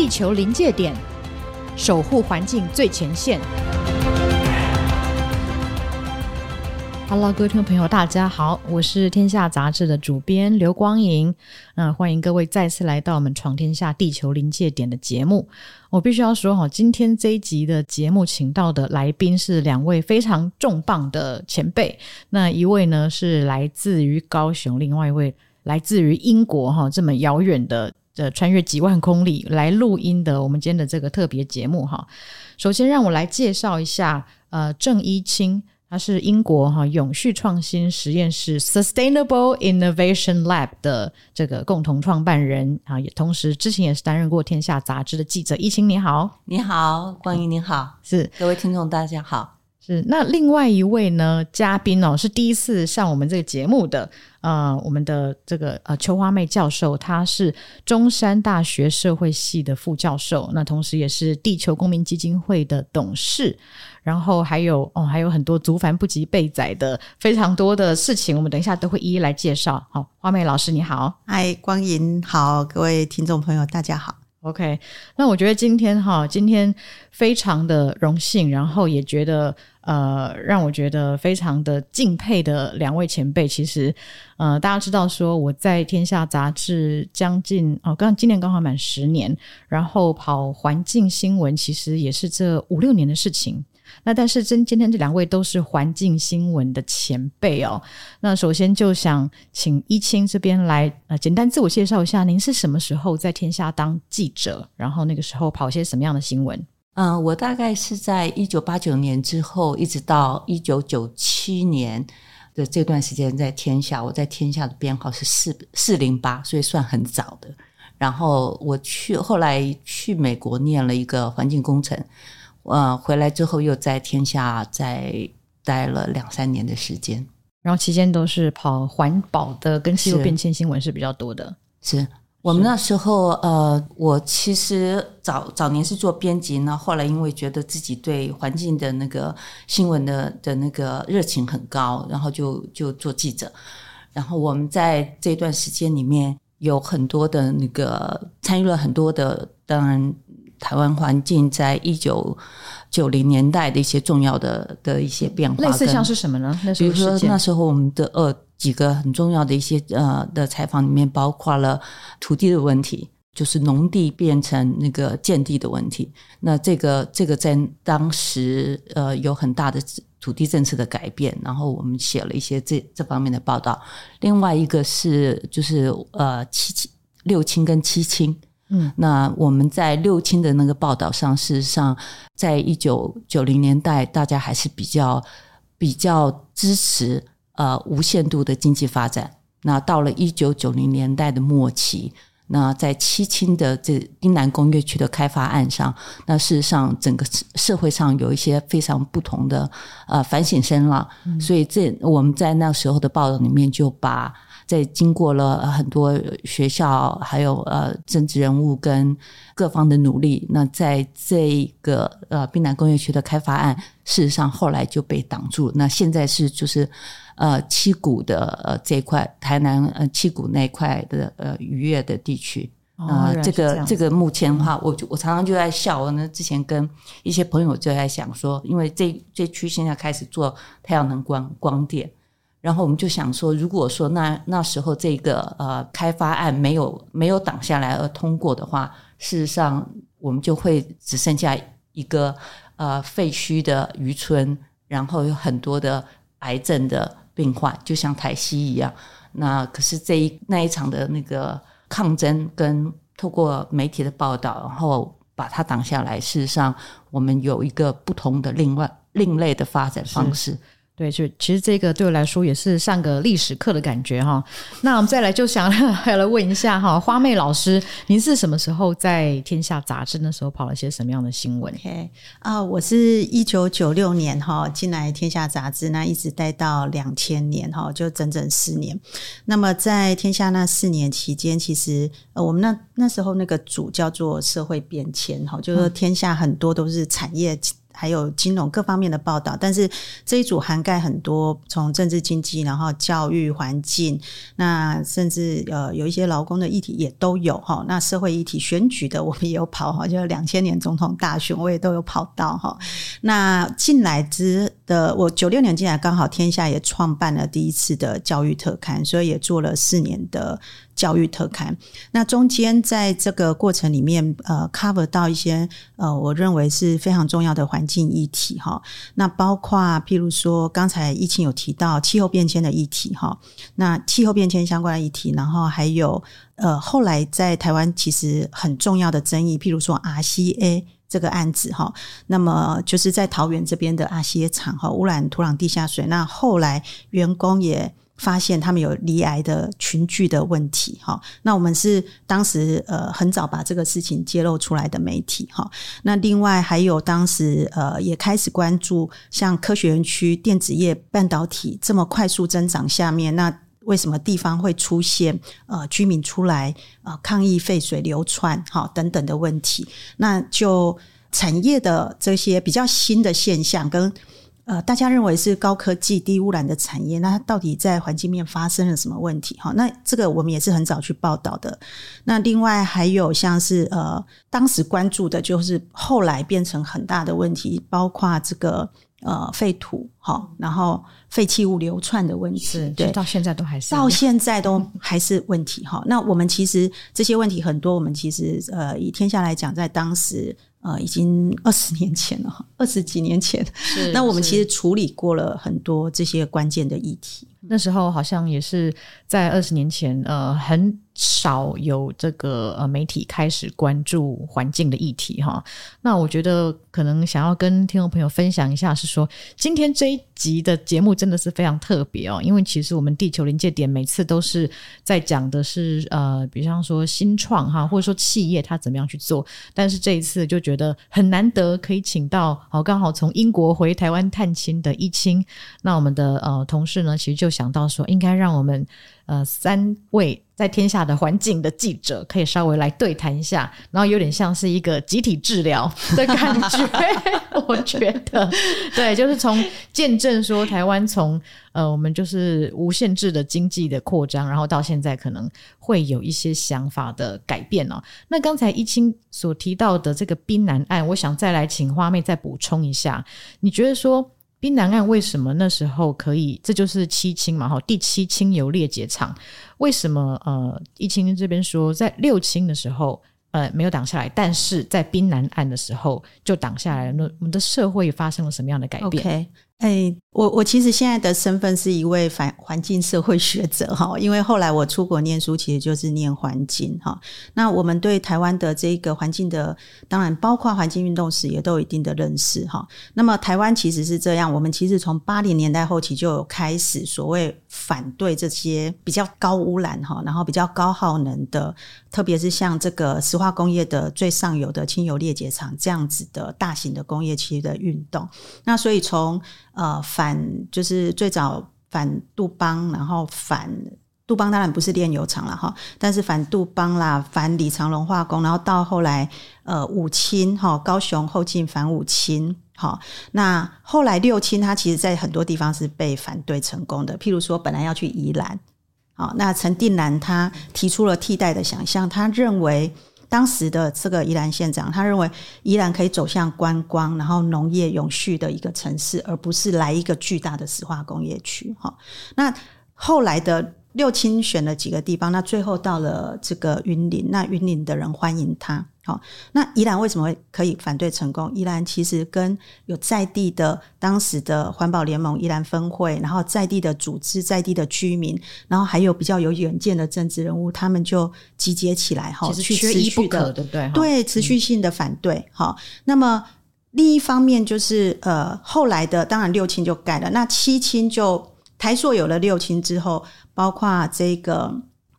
地球临界点，守护环境最前线。Hello，各位听众朋友，大家好，我是天下杂志的主编刘光莹。那、呃、欢迎各位再次来到我们《闯天下地球临界点》的节目。我必须要说哈，今天这一集的节目请到的来宾是两位非常重磅的前辈。那一位呢是来自于高雄，另外一位来自于英国哈，这么遥远的呃穿越几万公里来录音的我们今天的这个特别节目哈。首先让我来介绍一下呃郑一清。他是英国哈永续创新实验室 Sustainable Innovation Lab 的这个共同创办人啊，也同时之前也是担任过《天下》杂志的记者。一清你好，你好，光莹你好，是各位听众大家好。是那另外一位呢嘉宾哦，是第一次上我们这个节目的呃，我们的这个呃邱花妹教授，她是中山大学社会系的副教授，那同时也是地球公民基金会的董事。然后还有哦，还有很多足繁不及备载的非常多的事情，我们等一下都会一一来介绍。好，花妹老师你好，嗨，光莹好，各位听众朋友大家好。OK，那我觉得今天哈，今天非常的荣幸，然后也觉得呃，让我觉得非常的敬佩的两位前辈。其实呃，大家知道说我在天下杂志将近哦，刚今年刚好满十年，然后跑环境新闻，其实也是这五六年的事情。那但是真今天这两位都是环境新闻的前辈哦。那首先就想请一清这边来呃简单自我介绍一下，您是什么时候在天下当记者？然后那个时候跑些什么样的新闻？嗯、我大概是在一九八九年之后，一直到一九九七年的这段时间在天下。我在天下的编号是四四零八，所以算很早的。然后我去后来去美国念了一个环境工程。呃，回来之后又在天下再待了两三年的时间，然后期间都是跑环保的跟气候变迁新闻是比较多的。是，是我们那时候呃，我其实早早年是做编辑呢，后来因为觉得自己对环境的那个新闻的的那个热情很高，然后就就做记者。然后我们在这段时间里面有很多的那个参与了很多的，当然。台湾环境在一九九零年代的一些重要的的一些变化，类似像是什么呢？那比如说那时候我们的呃几个很重要的一些呃的采访里面，包括了土地的问题，就是农地变成那个建地的问题。那这个这个在当时呃有很大的土地政策的改变，然后我们写了一些这这方面的报道。另外一个是就是呃七七六轻跟七轻。嗯，那我们在六轻的那个报道上，事实上，在一九九零年代，大家还是比较比较支持呃无限度的经济发展。那到了一九九零年代的末期，那在七轻的这滨南工业区的开发案上，那事实上整个社会上有一些非常不同的呃反省声浪。嗯，所以这我们在那时候的报道里面就把。在经过了很多学校，还有呃政治人物跟各方的努力，那在这个呃滨南工业区的开发案，事实上后来就被挡住。那现在是就是呃七股的呃这一块台南呃七股那一块的呃渔业的地区啊，这个这，这个目前的话，我就我常常就在笑。我呢之前跟一些朋友就在想说，因为这这区现在开始做太阳能光光电。然后我们就想说，如果说那那时候这个呃开发案没有没有挡下来而通过的话，事实上我们就会只剩下一个呃废墟的渔村，然后有很多的癌症的病患，就像台西一样。那可是这一那一场的那个抗争跟透过媒体的报道，然后把它挡下来，事实上我们有一个不同的另外另类的发展方式。对，就其实这个对我来说也是上个历史课的感觉哈。那我们再来就想 还要来问一下哈，花妹老师，您是什么时候在天下杂志那时候跑了些什么样的新闻？OK 啊，我是一九九六年哈进来天下杂志，那一直待到两千年哈，就整整四年。那么在天下那四年期间，其实呃我们那那时候那个组叫做社会变迁哈，就是说天下很多都是产业。还有金融各方面的报道。但是这一组涵盖很多，从政治经济，然后教育环境，那甚至呃有一些劳工的议题也都有哈。那社会议题选举的我们也有跑哈，就两千年总统大选我也都有跑到哈。那进来之的我九六年进来，刚好天下也创办了第一次的教育特刊，所以也做了四年的。教育特刊，那中间在这个过程里面，呃，cover 到一些呃，我认为是非常重要的环境议题哈。那包括譬如说，刚才疫情有提到气候变迁的议题哈，那气候变迁相关的议题，然后还有呃，后来在台湾其实很重要的争议，譬如说 RCA 这个案子哈，那么就是在桃园这边的 RCA 厂哈，污染土壤、地下水，那后来员工也。发现他们有离癌的群聚的问题，哈，那我们是当时呃很早把这个事情揭露出来的媒体，哈，那另外还有当时呃也开始关注像科学园区、电子业、半导体这么快速增长下面，那为什么地方会出现呃居民出来呃抗议废水流窜，哈等等的问题？那就产业的这些比较新的现象跟。呃，大家认为是高科技、低污染的产业，那它到底在环境面发生了什么问题？哈，那这个我们也是很早去报道的。那另外还有像是呃，当时关注的就是后来变成很大的问题，包括这个呃废土哈，然后废弃物流窜的问题，对，到现在都还是到现在都还是问题哈。那我们其实这些问题很多，我们其实呃以天下来讲，在当时。呃，已经二十年前了，二十几年前。那我们其实处理过了很多这些关键的议题。那时候好像也是在二十年前，呃，很少有这个呃媒体开始关注环境的议题哈。那我觉得可能想要跟听众朋友分享一下，是说今天这一集的节目真的是非常特别哦，因为其实我们地球临界点每次都是在讲的是呃，比方说新创哈，或者说企业它怎么样去做，但是这一次就觉得很难得可以请到好刚好从英国回台湾探亲的一青，那我们的呃同事呢，其实就。想到说，应该让我们呃三位在天下的环境的记者可以稍微来对谈一下，然后有点像是一个集体治疗的感觉。我觉得，对，就是从见证说台湾从呃我们就是无限制的经济的扩张，然后到现在可能会有一些想法的改变哦。那刚才一清所提到的这个宾南案，我想再来请花妹再补充一下，你觉得说？滨南岸为什么那时候可以？这就是七轻嘛，哈，第七轻油裂解厂为什么？呃，一清这边说在六轻的时候，呃，没有挡下来，但是在滨南岸的时候就挡下来了。那我们的社会发生了什么样的改变 ok 哎，我我其实现在的身份是一位环环境社会学者哈，因为后来我出国念书，其实就是念环境哈。那我们对台湾的这个环境的，当然包括环境运动史也都有一定的认识哈。那么台湾其实是这样，我们其实从八零年代后期就有开始所谓反对这些比较高污染哈，然后比较高耗能的，特别是像这个石化工业的最上游的轻油裂解厂这样子的大型的工业区的运动。那所以从呃，反就是最早反杜邦，然后反杜邦当然不是炼油厂了哈，但是反杜邦啦，反李长龙化工，然后到后来呃五轻哈，高雄后进反五轻哈，那后来六轻它其实在很多地方是被反对成功的，譬如说本来要去宜兰，好，那陈定南他提出了替代的想象，他认为。当时的这个宜兰县长，他认为宜兰可以走向观光，然后农业永续的一个城市，而不是来一个巨大的石化工业区。哈，那后来的。六亲选了几个地方，那最后到了这个云林，那云林的人欢迎他。好，那宜兰为什么会可以反对成功？宜兰其实跟有在地的当时的环保联盟宜兰分会，然后在地的组织、在地的居民，然后还有比较有远见的政治人物，他们就集结起来，哈，去持续的对对对持续性的反对。好，那么另一方面就是呃，后来的当然六亲就改了，那七亲就台塑有了六亲之后。包括这个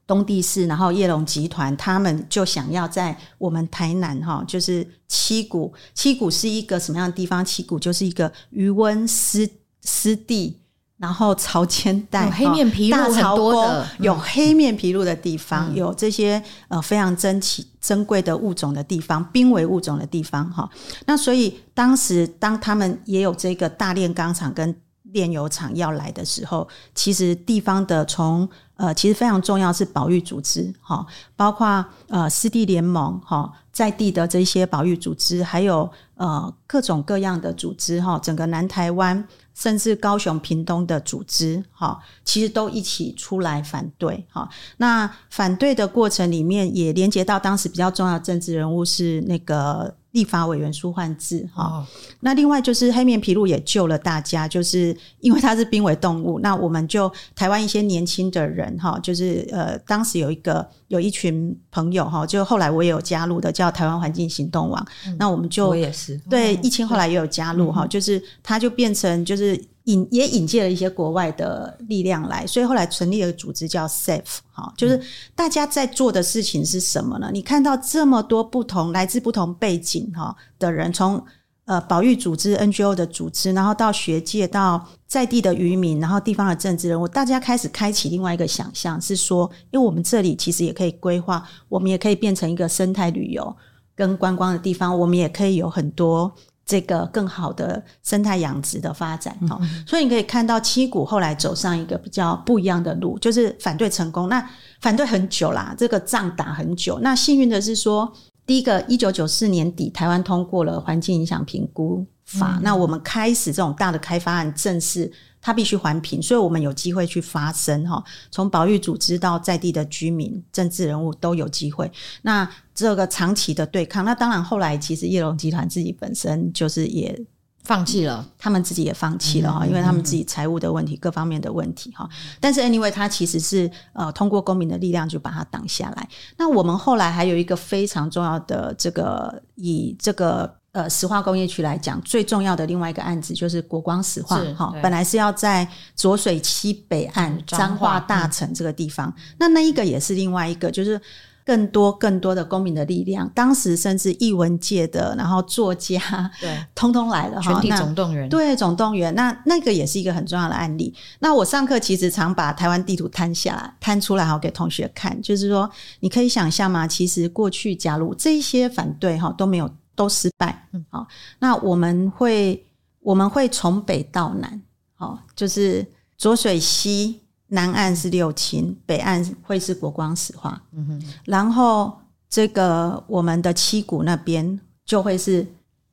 东地市，然后叶龙集团，他们就想要在我们台南哈，就是七股。七股是一个什么样的地方？七股就是一个余温湿湿地，然后潮间带、黑面琵鹭大潮沟的有黑面琵鹭的地方，嗯、有这些呃非常珍奇珍贵的物种的地方，濒危物种的地方哈。那所以当时当他们也有这个大炼钢厂跟炼油厂要来的时候，其实地方的从呃其实非常重要是保育组织哈，包括呃湿地联盟哈，在地的这些保育组织，还有呃各种各样的组织哈，整个南台湾。甚至高雄、屏东的组织，哈，其实都一起出来反对，哈。那反对的过程里面，也连接到当时比较重要的政治人物是那个。立法委员舒焕智哈，哦、那另外就是黑面琵鹭也救了大家，就是因为它是濒危动物，那我们就台湾一些年轻的人哈，就是呃，当时有一个有一群朋友哈，就后来我也有加入的，叫台湾环境行动网，嗯、那我们就我也是。对疫情后来也有加入哈，就是它就变成就是。引也引介了一些国外的力量来，所以后来成立了组织叫 SAFE，哈，就是大家在做的事情是什么呢？你看到这么多不同来自不同背景哈的人，从呃保育组织 NGO 的组织，然后到学界，到在地的渔民，然后地方的政治人物，大家开始开启另外一个想象，是说，因为我们这里其实也可以规划，我们也可以变成一个生态旅游跟观光的地方，我们也可以有很多。这个更好的生态养殖的发展，哈、嗯，所以你可以看到七股后来走上一个比较不一样的路，就是反对成功。那反对很久啦，这个仗打很久。那幸运的是说，第一个一九九四年底，台湾通过了环境影响评估法，嗯、那我们开始这种大的开发案正式。它必须环评，所以我们有机会去发声哈。从保育组织到在地的居民、政治人物都有机会。那这个长期的对抗，那当然后来其实叶龙集团自己本身就是也放弃了，他们自己也放弃了哈，因为他们自己财务的问题、各方面的问题哈。但是 anyway，他其实是呃通过公民的力量就把它挡下来。那我们后来还有一个非常重要的这个以这个。呃，石化工业区来讲，最重要的另外一个案子就是国光石化哈，本来是要在浊水溪北岸彰化大城这个地方，嗯、那那一个也是另外一个，就是更多更多的公民的力量，当时甚至译文界的，然后作家，对，通通来了哈，全体总动员，对，总动员，那那个也是一个很重要的案例。那我上课其实常把台湾地图摊下来，摊出来哈，给同学看，就是说你可以想象吗？其实过去假如这些反对哈都没有。都失败，嗯，好，那我们会我们会从北到南，好，就是浊水溪南岸是六轻，北岸会是国光石化，嗯哼，然后这个我们的七股那边就会是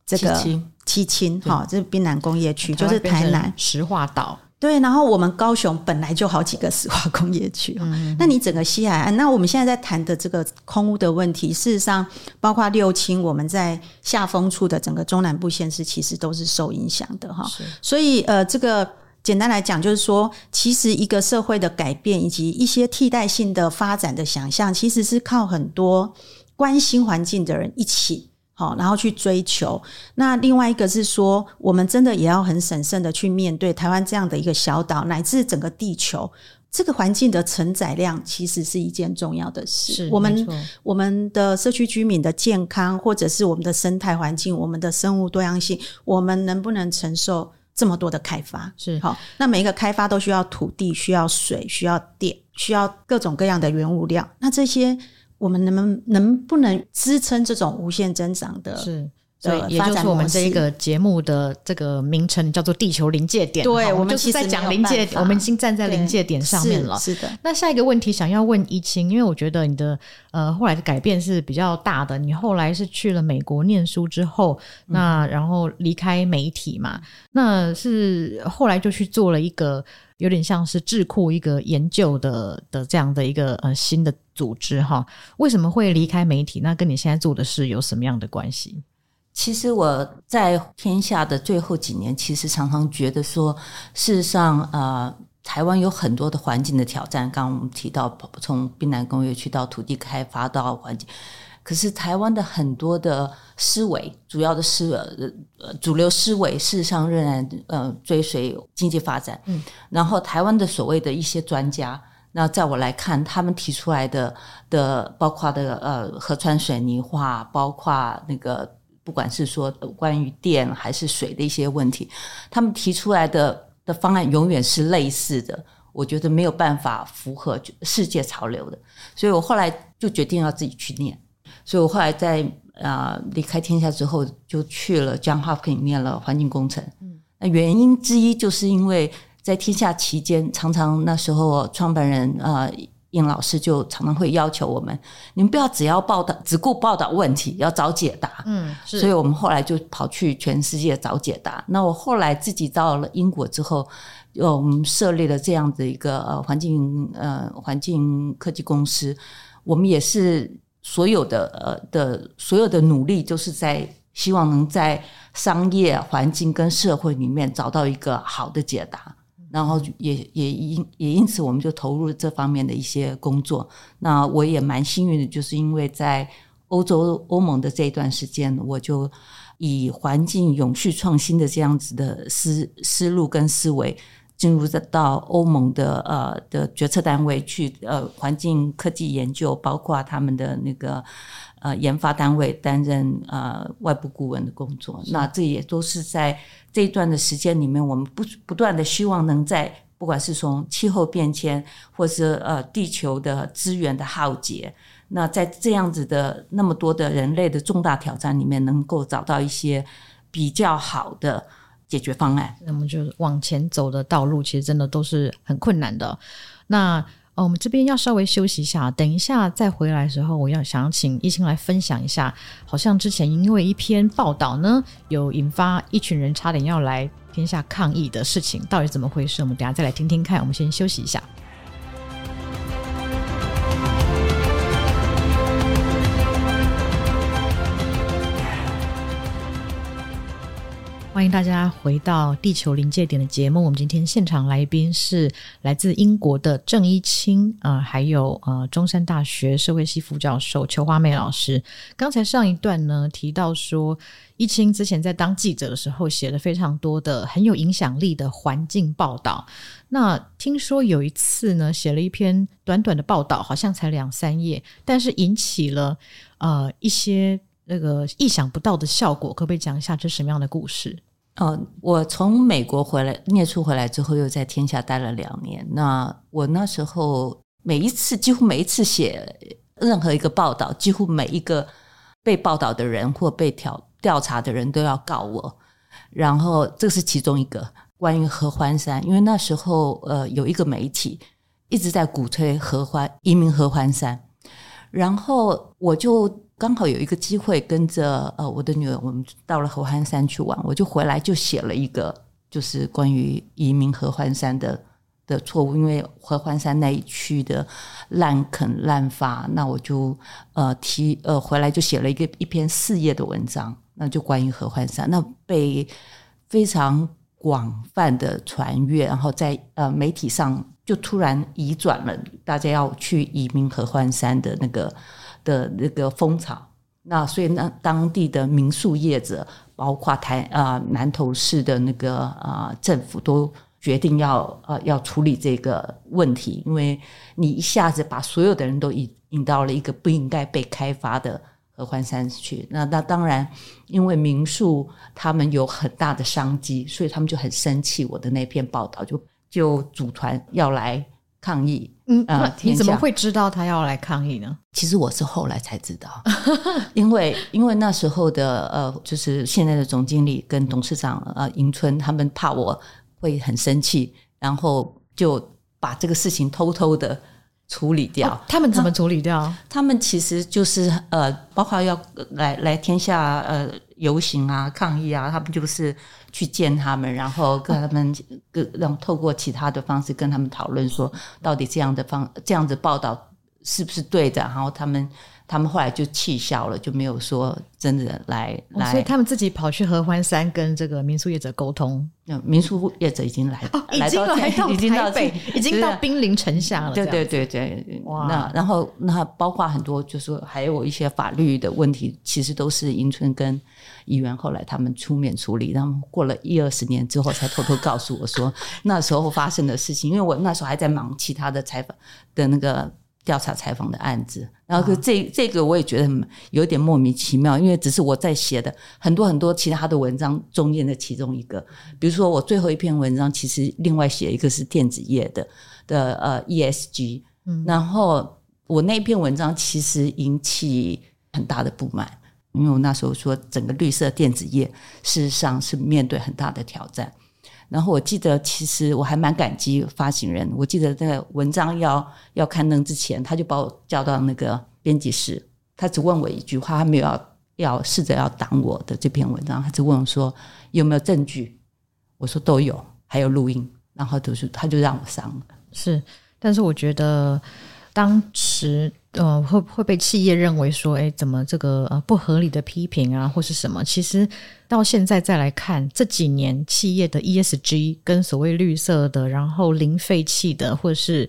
这个七轻，好，这是滨南工业区，就是台南。石化岛。对，然后我们高雄本来就好几个石化工业区，嗯、哼那你整个西海岸，那我们现在在谈的这个空屋的问题，事实上包括六轻，我们在下风处的整个中南部县市，其实都是受影响的哈。所以呃，这个简单来讲，就是说，其实一个社会的改变以及一些替代性的发展的想象，其实是靠很多关心环境的人一起。好，然后去追求。那另外一个是说，我们真的也要很审慎的去面对台湾这样的一个小岛，乃至整个地球这个环境的承载量，其实是一件重要的事。是，我们。我们的社区居民的健康，或者是我们的生态环境、我们的生物多样性，我们能不能承受这么多的开发？是，好。那每一个开发都需要土地、需要水、需要电、需要各种各样的原物料。那这些。我们能不能能不能支撑这种无限增长的？是。对，也就是我们这一个节目的这个名称叫做“地球临界点”。对，我们就是在讲临界点，我们已经站在临界点上面了。是，是的。那下一个问题想要问怡清，因为我觉得你的呃后来的改变是比较大的。你后来是去了美国念书之后，那然后离开媒体嘛，嗯、那是后来就去做了一个有点像是智库一个研究的的这样的一个呃新的组织哈。为什么会离开媒体？那跟你现在做的事有什么样的关系？其实我在天下的最后几年，其实常常觉得说，事实上，呃，台湾有很多的环境的挑战。刚刚我们提到，从滨南工业区到土地开发到环境，可是台湾的很多的思维，主要的思呃主流思维，事实上仍然呃追随经济发展。嗯，然后台湾的所谓的一些专家，那在我来看，他们提出来的的，包括的呃河川水泥化，包括那个。不管是说关于电还是水的一些问题，他们提出来的的方案永远是类似的，我觉得没有办法符合世界潮流的，所以我后来就决定要自己去念。所以我后来在啊、离开天下之后，就去了 John Hopkins 念了环境工程。那原因之一就是因为在天下期间，常常那时候创办人啊。应老师就常常会要求我们，你们不要只要报道，只顾报道问题，要找解答。嗯，所以我们后来就跑去全世界找解答。那我后来自己到了英国之后，我们设立了这样的一个呃环境呃环境科技公司。我们也是所有的呃的所有的努力，就是在希望能在商业环境跟社会里面找到一个好的解答。然后也也因也因此，我们就投入这方面的一些工作。那我也蛮幸运的，就是因为在欧洲欧盟的这一段时间，我就以环境永续创新的这样子的思思路跟思维，进入到欧盟的呃的决策单位去呃环境科技研究，包括他们的那个呃研发单位担任呃外部顾问的工作。那这也都是在。这一段的时间里面，我们不不断的希望能在不管是从气候变迁，或是呃地球的资源的浩劫，那在这样子的那么多的人类的重大挑战里面，能够找到一些比较好的解决方案。那么就往前走的道路，其实真的都是很困难的。那。哦，我们这边要稍微休息一下，等一下再回来的时候，我要想请一清来分享一下，好像之前因为一篇报道呢，有引发一群人差点要来天下抗议的事情，到底怎么回事？我们等下再来听听看。我们先休息一下。欢迎大家回到《地球临界点》的节目。我们今天现场来宾是来自英国的郑一清，呃，还有呃中山大学社会系副教授邱花妹老师。刚才上一段呢提到说，一清之前在当记者的时候写了非常多的很有影响力的环境报道。那听说有一次呢，写了一篇短短的报道，好像才两三页，但是引起了呃一些那个意想不到的效果。可不可以讲一下这是什么样的故事？哦，我从美国回来，念书回来之后，又在天下待了两年。那我那时候每一次，几乎每一次写任何一个报道，几乎每一个被报道的人或被调调查的人都要告我。然后这是其中一个关于合欢山，因为那时候呃有一个媒体一直在鼓吹合欢移民合欢山，然后我就。刚好有一个机会跟着呃我的女儿，我们到了合欢山去玩，我就回来就写了一个，就是关于移民合欢山的的错误，因为合欢山那一区的滥垦滥伐，那我就呃提呃回来就写了一个一篇四页的文章，那就关于合欢山，那被非常广泛的传阅，然后在呃媒体上就突然移转了，大家要去移民合欢山的那个。的那个风潮，那所以那当地的民宿业者，包括台啊、南投市的那个啊、政府，都决定要呃要处理这个问题，因为你一下子把所有的人都引引到了一个不应该被开发的合欢山去，那那当然，因为民宿他们有很大的商机，所以他们就很生气。我的那篇报道就就组团要来抗议。嗯，呃、你怎么会知道他要来抗议呢？其实我是后来才知道，因 为因为那时候的呃，就是现在的总经理跟董事长呃，迎春他们怕我会很生气，然后就把这个事情偷偷的处理掉。哦、他们怎么处理掉？他，他们其实就是呃，包括要来来天下呃游行啊、抗议啊，他们就是。去见他们，然后跟他们，跟让透过其他的方式跟他们讨论，说到底这样的方这样子报道是不是对的？然后他们他们后来就气消了，就没有说真的来来。所以他们自己跑去合欢山跟这个民宿业者沟通。民宿业者已经来，哦、已经来到台北，已经到兵临城下了。对对对对，哇！那然后那包括很多，就是还有一些法律的问题，其实都是迎春跟。议员后来他们出面处理，然后过了一二十年之后才偷偷告诉我说那时候发生的事情，因为我那时候还在忙其他的采访的那个调查采访的案子。然后这这个我也觉得有点莫名其妙，因为只是我在写的很多很多其他的文章中间的其中一个。比如说我最后一篇文章，其实另外写一个是电子业的的呃 ESG，嗯，然后我那篇文章其实引起很大的不满。因为我那时候说，整个绿色电子业事实上是面对很大的挑战。然后我记得，其实我还蛮感激发行人。我记得在文章要要刊登之前，他就把我叫到那个编辑室，他只问我一句话，他没有要要试着要挡我的这篇文章，他只问我说有没有证据。我说都有，还有录音。然后就是他就让我上了。是，但是我觉得当时。呃，会会被企业认为说，哎，怎么这个呃不合理的批评啊，或是什么？其实到现在再来看，这几年企业的 ESG 跟所谓绿色的，然后零废弃的，或是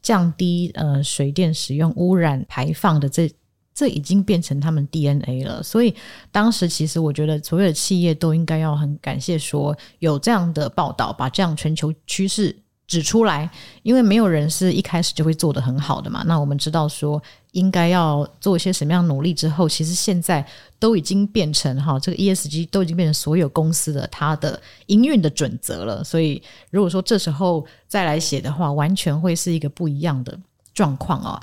降低呃水电使用污染排放的，这这已经变成他们 DNA 了。所以当时其实我觉得，所有的企业都应该要很感谢说有这样的报道，把这样全球趋势。指出来，因为没有人是一开始就会做得很好的嘛。那我们知道说应该要做一些什么样努力之后，其实现在都已经变成哈，这个 ESG 都已经变成所有公司的它的营运的准则了。所以如果说这时候再来写的话，完全会是一个不一样的状况啊。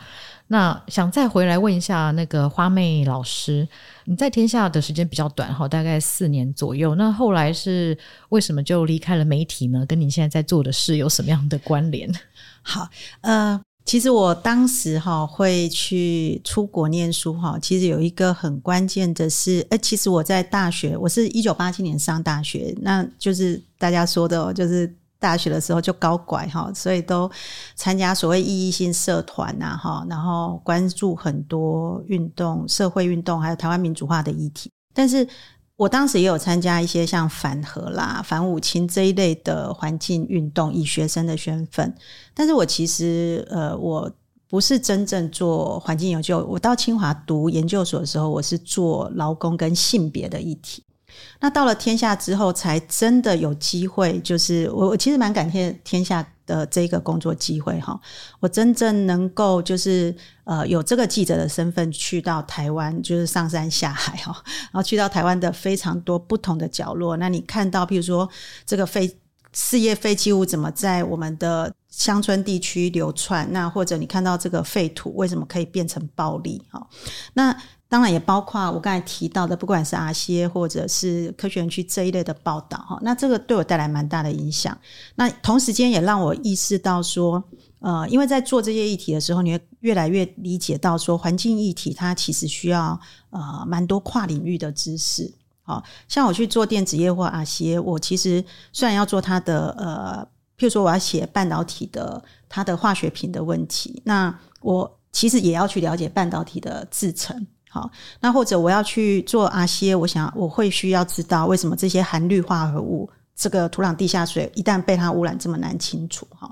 那想再回来问一下那个花妹老师，你在天下的时间比较短哈，大概四年左右。那后来是为什么就离开了媒体呢？跟你现在在做的事有什么样的关联？好，呃，其实我当时哈会去出国念书哈，其实有一个很关键的是，呃，其实我在大学，我是一九八七年上大学，那就是大家说的，就是。大学的时候就搞拐哈，所以都参加所谓意义性社团呐哈，然后关注很多运动、社会运动，还有台湾民主化的议题。但是我当时也有参加一些像反核啦、反五轻这一类的环境运动，以学生的身份。但是我其实呃，我不是真正做环境研究。我到清华读研究所的时候，我是做劳工跟性别的议题。那到了天下之后，才真的有机会。就是我，我其实蛮感谢天下的这个工作机会哈。我真正能够就是呃有这个记者的身份去到台湾，就是上山下海哈，然后去到台湾的非常多不同的角落。那你看到，譬如说这个废事业废弃物怎么在我们的乡村地区流窜？那或者你看到这个废土为什么可以变成暴力？哈，那。当然也包括我刚才提到的，不管是 RCA 或者是科学园区这一类的报道哈，那这个对我带来蛮大的影响。那同时间也让我意识到说，呃，因为在做这些议题的时候，你会越来越理解到说，环境议题它其实需要呃蛮多跨领域的知识。好，像我去做电子业或 RCA，我其实虽然要做它的呃，譬如说我要写半导体的它的化学品的问题，那我其实也要去了解半导体的制程。好，那或者我要去做 RCA，我想我会需要知道为什么这些含氯化合物，这个土壤地下水一旦被它污染这么难清除。哈，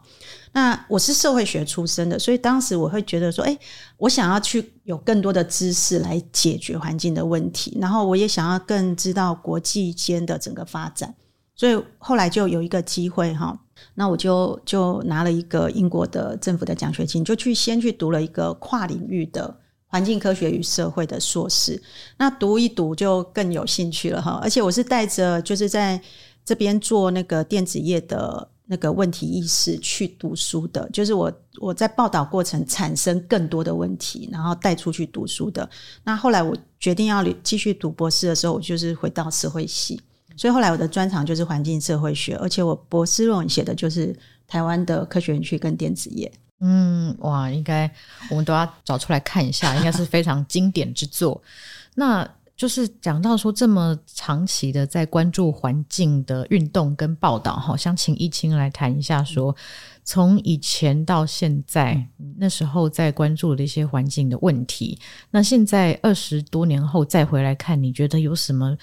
那我是社会学出身的，所以当时我会觉得说，诶，我想要去有更多的知识来解决环境的问题，然后我也想要更知道国际间的整个发展，所以后来就有一个机会哈，那我就就拿了一个英国的政府的奖学金，就去先去读了一个跨领域的。环境科学与社会的硕士，那读一读就更有兴趣了哈。而且我是带着就是在这边做那个电子业的那个问题意识去读书的，就是我我在报道过程产生更多的问题，然后带出去读书的。那后来我决定要继续读博士的时候，我就是回到社会系，所以后来我的专长就是环境社会学，而且我博士论文写的就是台湾的科学园区跟电子业。嗯，哇，应该我们都要找出来看一下，应该是非常经典之作。那就是讲到说这么长期的在关注环境的运动跟报道，好，想请益青来谈一下说，说从以前到现在，那时候在关注的一些环境的问题，那现在二十多年后再回来看，你觉得有什么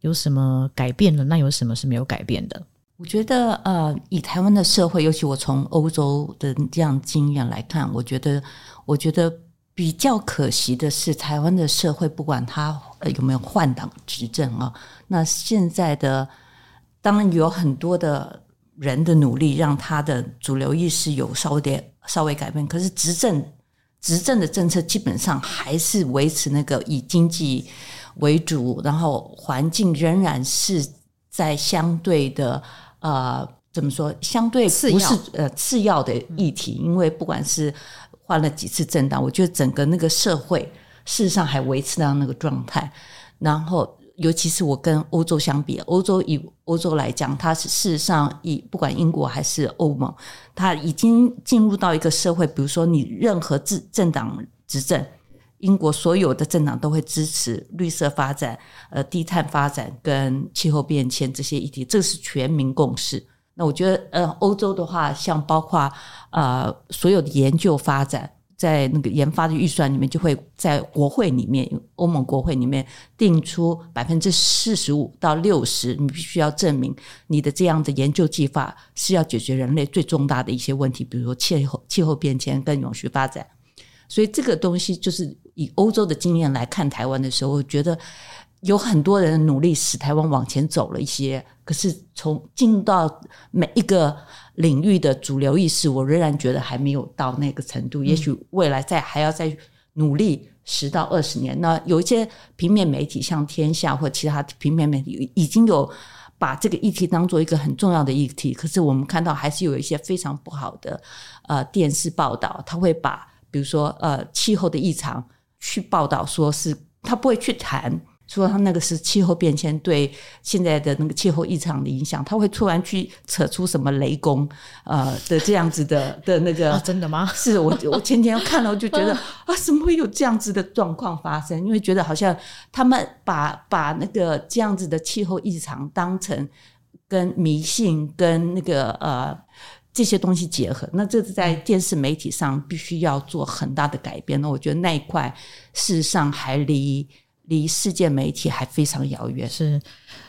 有什么改变了？那有什么是没有改变的？我觉得，呃，以台湾的社会，尤其我从欧洲的这样经验来看，我觉得，我觉得比较可惜的是，台湾的社会不管它有没有换党执政啊，那现在的当然有很多的人的努力，让他的主流意识有稍微点稍微改变，可是执政执政的政策基本上还是维持那个以经济为主，然后环境仍然是在相对的呃怎么说，相对不是呃次要的议题，因为不管是换了几次政党，我觉得整个那个社会事实上还维持到那个状态，然后。尤其是我跟欧洲相比，欧洲以欧洲来讲，它是事实上以不管英国还是欧盟，它已经进入到一个社会。比如说，你任何政政党执政，英国所有的政党都会支持绿色发展、呃低碳发展跟气候变迁这些议题，这是全民共识。那我觉得，呃，欧洲的话，像包括呃所有的研究发展。在那个研发的预算里面，就会在国会里面，欧盟国会里面定出百分之四十五到六十，你必须要证明你的这样的研究计划是要解决人类最重大的一些问题，比如说气候、气候变迁跟永续发展。所以这个东西就是以欧洲的经验来看台湾的时候，我觉得有很多人努力使台湾往前走了一些，可是从进到每一个。领域的主流意识，我仍然觉得还没有到那个程度。也许未来再还要再努力十到二十年。那有一些平面媒体，像天下或其他平面媒体，已经有把这个议题当做一个很重要的议题。可是我们看到，还是有一些非常不好的呃电视报道，他会把比如说呃气候的异常去报道，说是他不会去谈。说他那个是气候变迁对现在的那个气候异常的影响，他会突然去扯出什么雷公呃的这样子的的那个、啊、真的吗？是我我前天看了，我就觉得 啊，怎么会有这样子的状况发生？因为觉得好像他们把把那个这样子的气候异常当成跟迷信跟那个呃这些东西结合，那这是在电视媒体上必须要做很大的改变。那我觉得那一块事实上还离。离世界媒体还非常遥远，是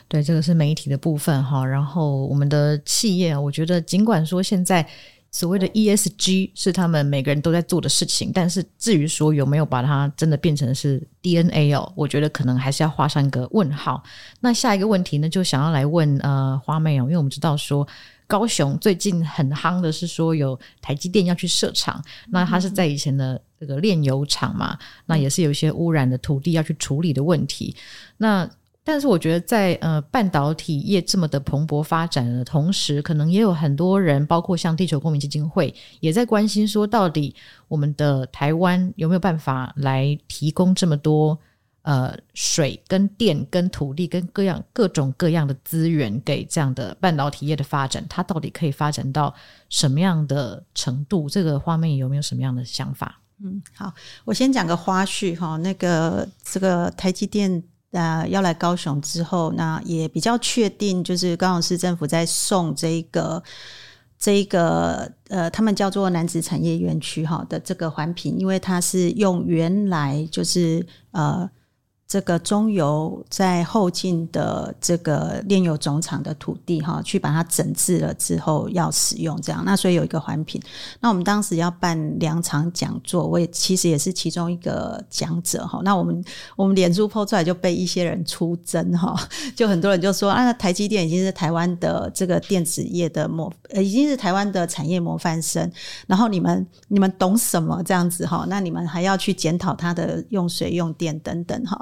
对，这个是媒体的部分哈。然后我们的企业，我觉得尽管说现在所谓的 ESG 是他们每个人都在做的事情，但是至于说有没有把它真的变成是 DNA 哦，我觉得可能还是要画上一个问号。那下一个问题呢，就想要来问呃花妹哦，因为我们知道说。高雄最近很夯的是说有台积电要去设厂，那它是在以前的这个炼油厂嘛，那也是有一些污染的土地要去处理的问题。那但是我觉得在呃半导体业这么的蓬勃发展的同时，可能也有很多人，包括像地球公民基金会，也在关心说，到底我们的台湾有没有办法来提供这么多。呃，水跟电跟土地跟各样各种各样的资源给这样的半导体业的发展，它到底可以发展到什么样的程度？这个画面有没有什么样的想法？嗯，好，我先讲个花絮哈。那个这个台积电呃要来高雄之后，那也比较确定，就是高雄市政府在送这个这个呃，他们叫做男子产业园区哈的这个环评，因为它是用原来就是呃。这个中油在后进的这个炼油总厂的土地哈，去把它整治了之后要使用这样，那所以有一个环评。那我们当时要办两场讲座，我也其实也是其中一个讲者哈。那我们我们脸书抛出来就被一些人出征哈，就很多人就说啊，那台积电已经是台湾的这个电子业的模，已经是台湾的产业模范生。然后你们你们懂什么这样子哈？那你们还要去检讨它的用水用电等等哈。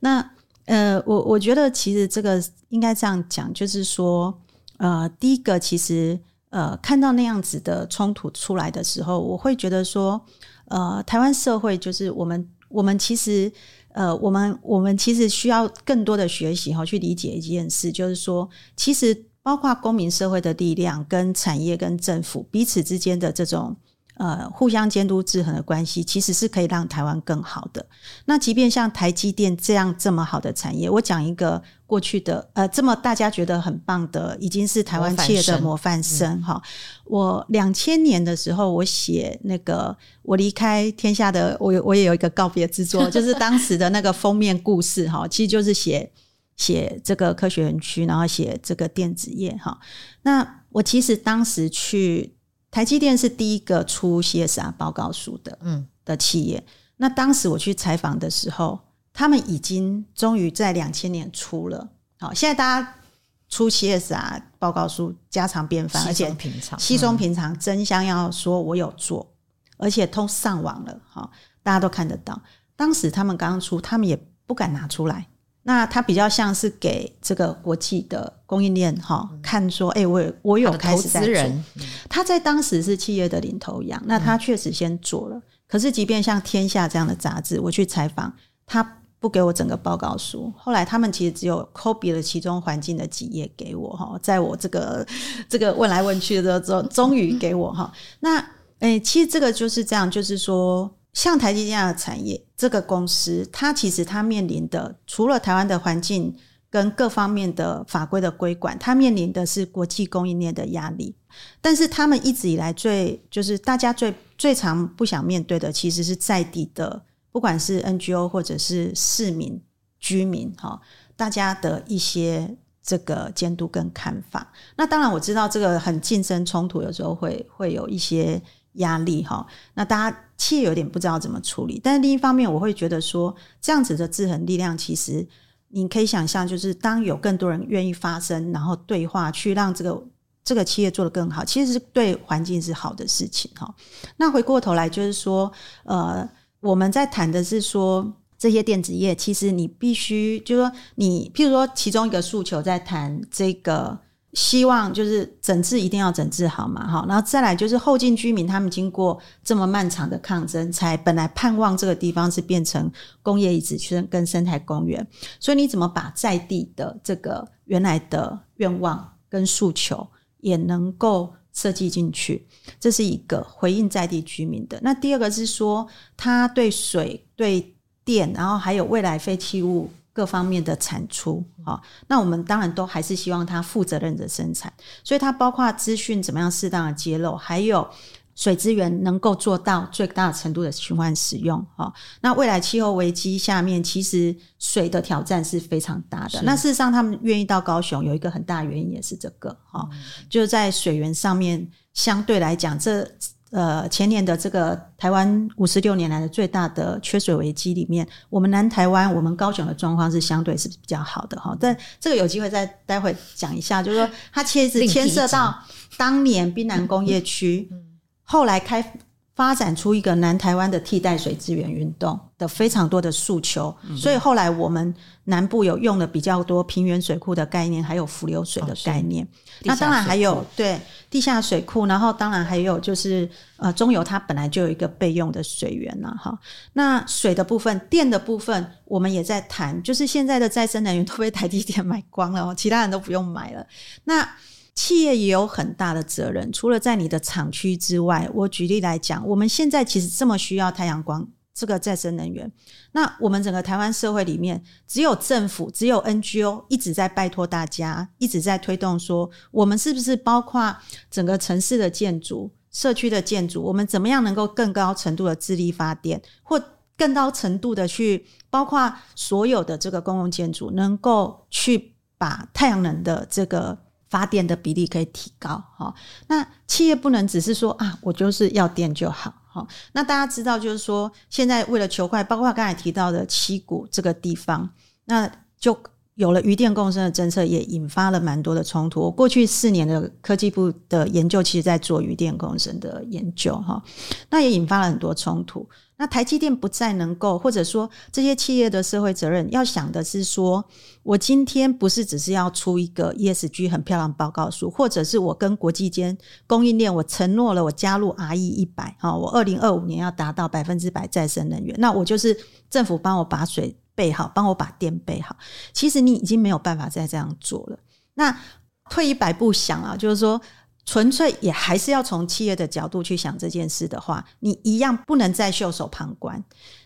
那呃，我我觉得其实这个应该这样讲，就是说，呃，第一个其实呃，看到那样子的冲突出来的时候，我会觉得说，呃，台湾社会就是我们我们其实呃，我们我们其实需要更多的学习哈，去理解一件事，就是说，其实包括公民社会的力量、跟产业、跟政府彼此之间的这种。呃，互相监督制衡的关系，其实是可以让台湾更好的。那即便像台积电这样这么好的产业，我讲一个过去的呃，这么大家觉得很棒的，已经是台湾企业的模范生哈。我两千年的时候，我写那个我离开天下的，我有我也有一个告别之作，就是当时的那个封面故事哈，其实就是写写这个科学园区，然后写这个电子业哈。那我其实当时去。台积电是第一个出 CSR 报告书的，嗯，的企业。那当时我去采访的时候，他们已经终于在两千年出了。好，现在大家出 CSR 报告书家常便饭，而且稀松平常，争相要说我有做。而且通上网了，哈，大家都看得到。当时他们刚刚出，他们也不敢拿出来。那他比较像是给这个国际的供应链哈看说，哎、欸，我我有开始在做。他，他在当时是企业的领头羊，那他确实先做了。可是，即便像《天下》这样的杂志，我去采访，他不给我整个报告书。后来，他们其实只有 copy 了其中环境的几页给我哈，在我这个 这个问来问去的时候，终于给我哈。那哎、欸，其实这个就是这样，就是说。像台积电这样的产业，这个公司它其实它面临的，除了台湾的环境跟各方面的法规的规管，它面临的是国际供应链的压力。但是他们一直以来最就是大家最最常不想面对的，其实是在地的，不管是 NGO 或者是市民居民哈，大家的一些这个监督跟看法。那当然我知道这个很竞争冲突，有时候会会有一些。压力哈，那大家企业有点不知道怎么处理，但是另一方面，我会觉得说，这样子的制衡力量，其实你可以想象，就是当有更多人愿意发声，然后对话，去让这个这个企业做得更好，其实是对环境是好的事情哈。那回过头来就是说，呃，我们在谈的是说，这些电子业其实你必须，就是说你，譬如说其中一个诉求在谈这个。希望就是整治一定要整治好嘛，哈，然后再来就是后进居民，他们经过这么漫长的抗争，才本来盼望这个地方是变成工业遗址区跟生态公园，所以你怎么把在地的这个原来的愿望跟诉求也能够设计进去，这是一个回应在地居民的。那第二个是说，他对水、对电，然后还有未来废弃物。各方面的产出，哦，那我们当然都还是希望它负责任的生产，所以它包括资讯怎么样适当的揭露，还有水资源能够做到最大程度的循环使用，哈。那未来气候危机下面，其实水的挑战是非常大的。那事实上，他们愿意到高雄，有一个很大原因也是这个，哈，就是在水源上面相对来讲，这。呃，前年的这个台湾五十六年来的最大的缺水危机里面，我们南台湾，我们高雄的状况是相对是比较好的哈。但这个有机会再待会讲一下，就是说它其实牵涉到 当年滨南工业区，后来开。发展出一个南台湾的替代水资源运动的非常多的诉求，嗯，所以后来我们南部有用了比较多平原水库的概念，还有浮流水的概念。哦，那当然还有对地下水库，然后当然还有就是呃中油它本来就有一个备用的水源了哈。那水的部分、电的部分，我们也在谈，就是现在的再生能源都被台积电买光了，其他人都不用买了。那企业也有很大的责任，除了在你的厂区之外，我举例来讲，我们现在其实这么需要太阳光这个再生能源，那我们整个台湾社会里面，只有政府，只有 NGO 一直在拜托大家，一直在推动说，我们是不是包括整个城市的建筑、社区的建筑，我们怎么样能够更高程度的自力发电，或更高程度的去包括所有的这个公共建筑，能够去把太阳能的这个。发电的比例可以提高，哈。那企业不能只是说啊，我就是要电就好，哈。那大家知道，就是说，现在为了求快，包括刚才提到的七股这个地方，那就有了渔电共生的政策，也引发了蛮多的冲突。过去四年的科技部的研究，其实在做渔电共生的研究，哈。那也引发了很多冲突。那台积电不再能够，或者说这些企业的社会责任，要想的是说，我今天不是只是要出一个 ESG 很漂亮报告书，或者是我跟国际间供应链，我承诺了我加入 RE 一百，哈，我二零二五年要达到百分之百再生能源，那我就是政府帮我把水备好，帮我把电备好。其实你已经没有办法再这样做了。那退一百步想啊，就是说。纯粹也还是要从企业的角度去想这件事的话，你一样不能再袖手旁观，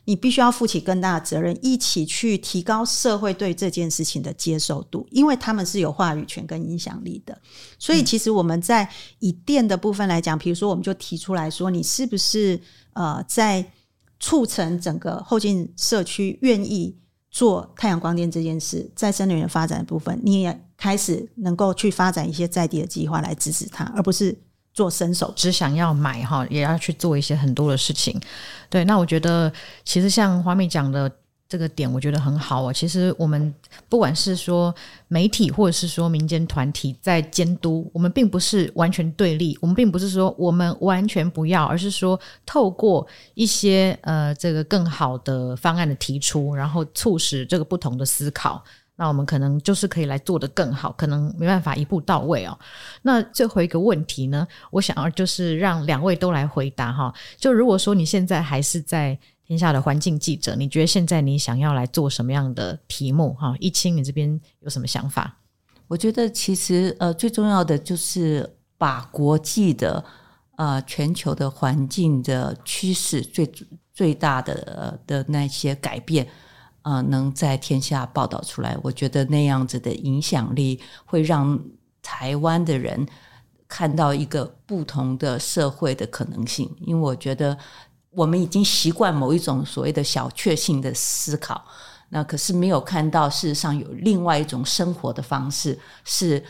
你必须要负起更大的责任，一起去提高社会对这件事情的接受度，因为他们是有话语权跟影响力的。所以，其实我们在以电的部分来讲，比如说，我们就提出来说，你是不是呃，在促成整个后进社区愿意做太阳光电这件事，再生能源发展的部分，你也。开始能够去发展一些在地的计划来支持它，而不是做伸手只想要买哈，也要去做一些很多的事情。对，那我觉得其实像华美讲的，这个点我觉得很好哦。其实我们不管是说媒体，或者是说民间团体在监督，我们并不是完全对立，我们并不是说我们完全不要，而是说透过一些呃这个更好的方案的提出，然后促使这个不同的思考。那我们可能就是可以来做得更好，可能没办法一步到位哦。那最后一个问题呢，我想要就是让两位都来回答哈。就如果说你现在还是在天下的环境记者，你觉得现在你想要来做什么样的题目哈？一清，你这边有什么想法？我觉得其实呃最重要的就是把国际的呃全球的环境的趋势最最大的的那些改变。啊、能在天下报道出来，我觉得那样子的影响力会让台湾的人看到一个不同的社会的可能性。因为我觉得我们已经习惯某一种所谓的小确幸的思考，那可是没有看到事实上有另外一种生活的方式，是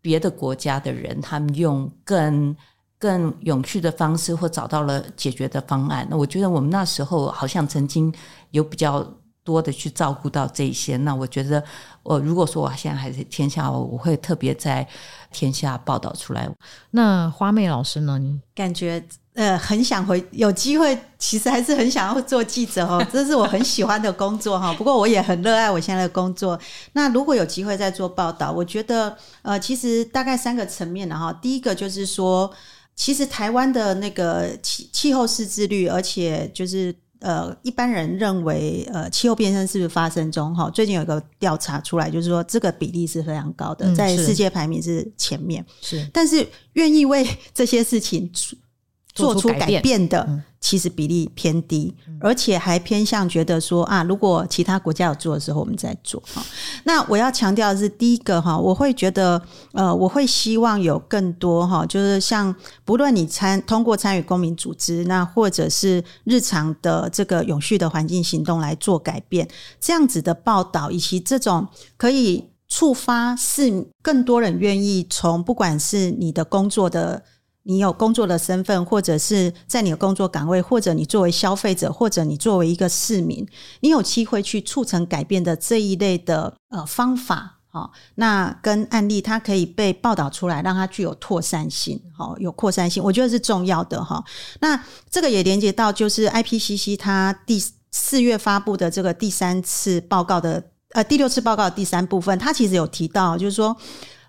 别的国家的人他们用更更永续的方式或找到了解决的方案。那我觉得我们那时候好像曾经有比较。多的去照顾到这一些，那我觉得，我如果说我现在还是天下，我会特别在天下报道出来。那花妹老师呢？你感觉呃很想回，有机会其实还是很想要做记者哦，这是我很喜欢的工作哈。不过我也很热爱我现在的工作。那如果有机会再做报道，我觉得呃其实大概三个层面的哈。第一个就是说，其实台湾的那个气气候失自率，而且就是。呃，一般人认为，呃，气候变迁是不是发生中？哈，最近有一个调查出来，就是说这个比例是非常高的，嗯、在世界排名是前面。是，但是愿意为这些事情做出改变的。其实比例偏低，而且还偏向觉得说啊，如果其他国家有做的时候，我们再做哈。那我要强调的是，第一个哈，我会觉得呃，我会希望有更多哈，就是像不论你参通过参与公民组织，那或者是日常的这个永续的环境行动来做改变，这样子的报道，以及这种可以触发是更多人愿意从不管是你的工作的。你有工作的身份，或者是在你的工作岗位，或者你作为消费者，或者你作为一个市民，你有机会去促成改变的这一类的呃方法，好，那跟案例它可以被报道出来，让它具有扩散性，好，有扩散性，我觉得是重要的哈。那这个也连接到就是 IPCC 它第四月发布的这个第三次报告的呃第六次报告的第三部分，它其实有提到，就是说。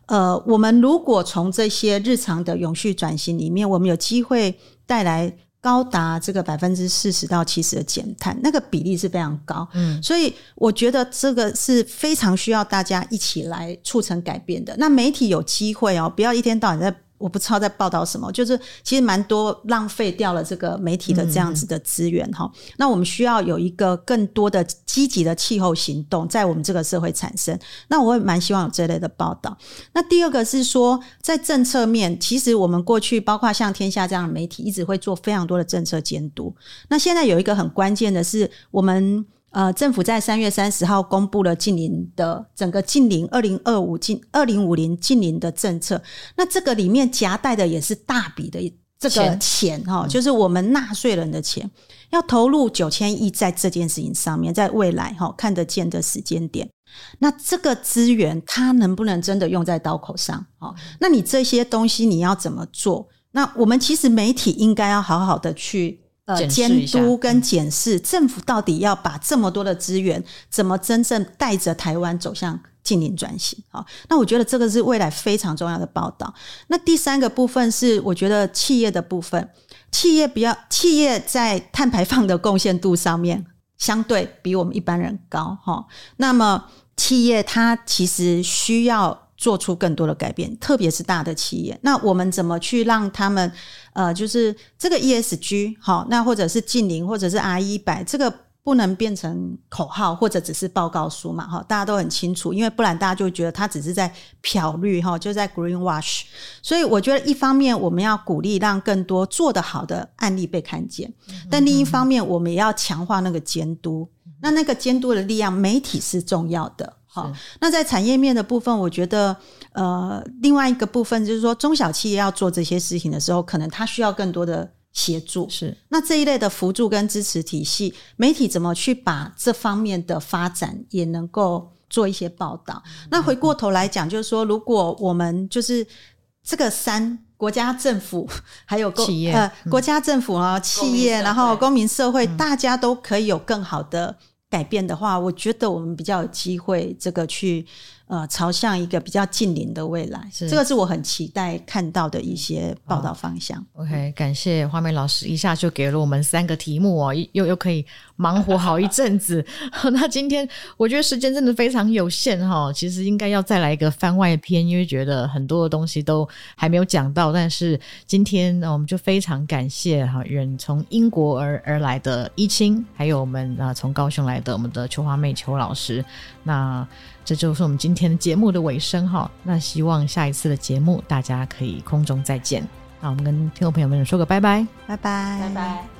呃，我们如果从这些日常的永续转型里面，我们有机会带来高达这个百分之四十到七十的减碳，那个比例是非常高。嗯，所以我觉得这个是非常需要大家一起来促成改变的。那媒体有机会哦，不要一天到晚在。我不知道在报道什么，就是其实蛮多浪费掉了这个媒体的这样子的资源哈、那我们需要有一个更多的积极的气候行动在我们这个社会产生。那我会蛮希望有这类的报道。那第二个是说，在政策面，其实我们过去包括像天下这样的媒体，一直会做非常多的政策监督。那现在有一个很关键的是，我们。呃，政府在三月三十号公布了近零的整个近零二零二五近二零五零近零的政策，那这个里面夹带的也是大笔的这个钱哈，就是我们纳税人的钱，要投入九千亿在这件事情上面，在未来哈看得见的时间点，那这个资源它能不能真的用在刀口上？哦，那你这些东西你要怎么做？那我们其实媒体应该要好好的去。呃，监督跟检视政府到底要把这么多的资源，怎么真正带着台湾走向净零转型？好，那我觉得这个是未来非常重要的报道。那第三个部分是，我觉得企业的部分，企业比较，企业在碳排放的贡献度上面，相对比我们一般人高哈。那么企业它其实需要。做出更多的改变，特别是大的企业。那我们怎么去让他们，呃，就是这个 ESG 好，那或者是近零，或者是 RE100，这个不能变成口号或者只是报告书嘛，哈，大家都很清楚，因为不然大家就觉得他只是在漂绿，哈，就在 greenwash。所以我觉得一方面我们要鼓励让更多做得好的案例被看见，但另一方面我们也要强化那个监督。那那个监督的力量，媒体是重要的。好，那在产业面的部分，我觉得，呃，另外一个部分就是说，中小企业要做这些事情的时候，可能它需要更多的协助。是，那这一类的辅助跟支持体系，媒体怎么去把这方面的发展也能够做一些报道？嗯、那回过头来讲，就是说，如果我们就是这个三。国家政府还有企业，呃，国家政府啊，企业，然后公民社会，嗯、大家都可以有更好的改变的话，我觉得我们比较有机会这个去。呃，朝向一个比较近邻的未来，这个是我很期待看到的一些报道方向。哦、OK，感谢花美老师，一下就给了我们三个题目哦，又又可以忙活好一阵子。那今天我觉得时间真的非常有限哈，其实应该要再来一个番外篇，因为觉得很多的东西都还没有讲到。但是今天我们就非常感谢哈，远从英国而而来的伊青，还有我们啊从高雄来的我们的邱花妹邱老师。那这就是我们今天的节目的尾声哈，那希望下一次的节目大家可以空中再见。那我们跟听众朋友们说个拜拜，拜拜，拜拜。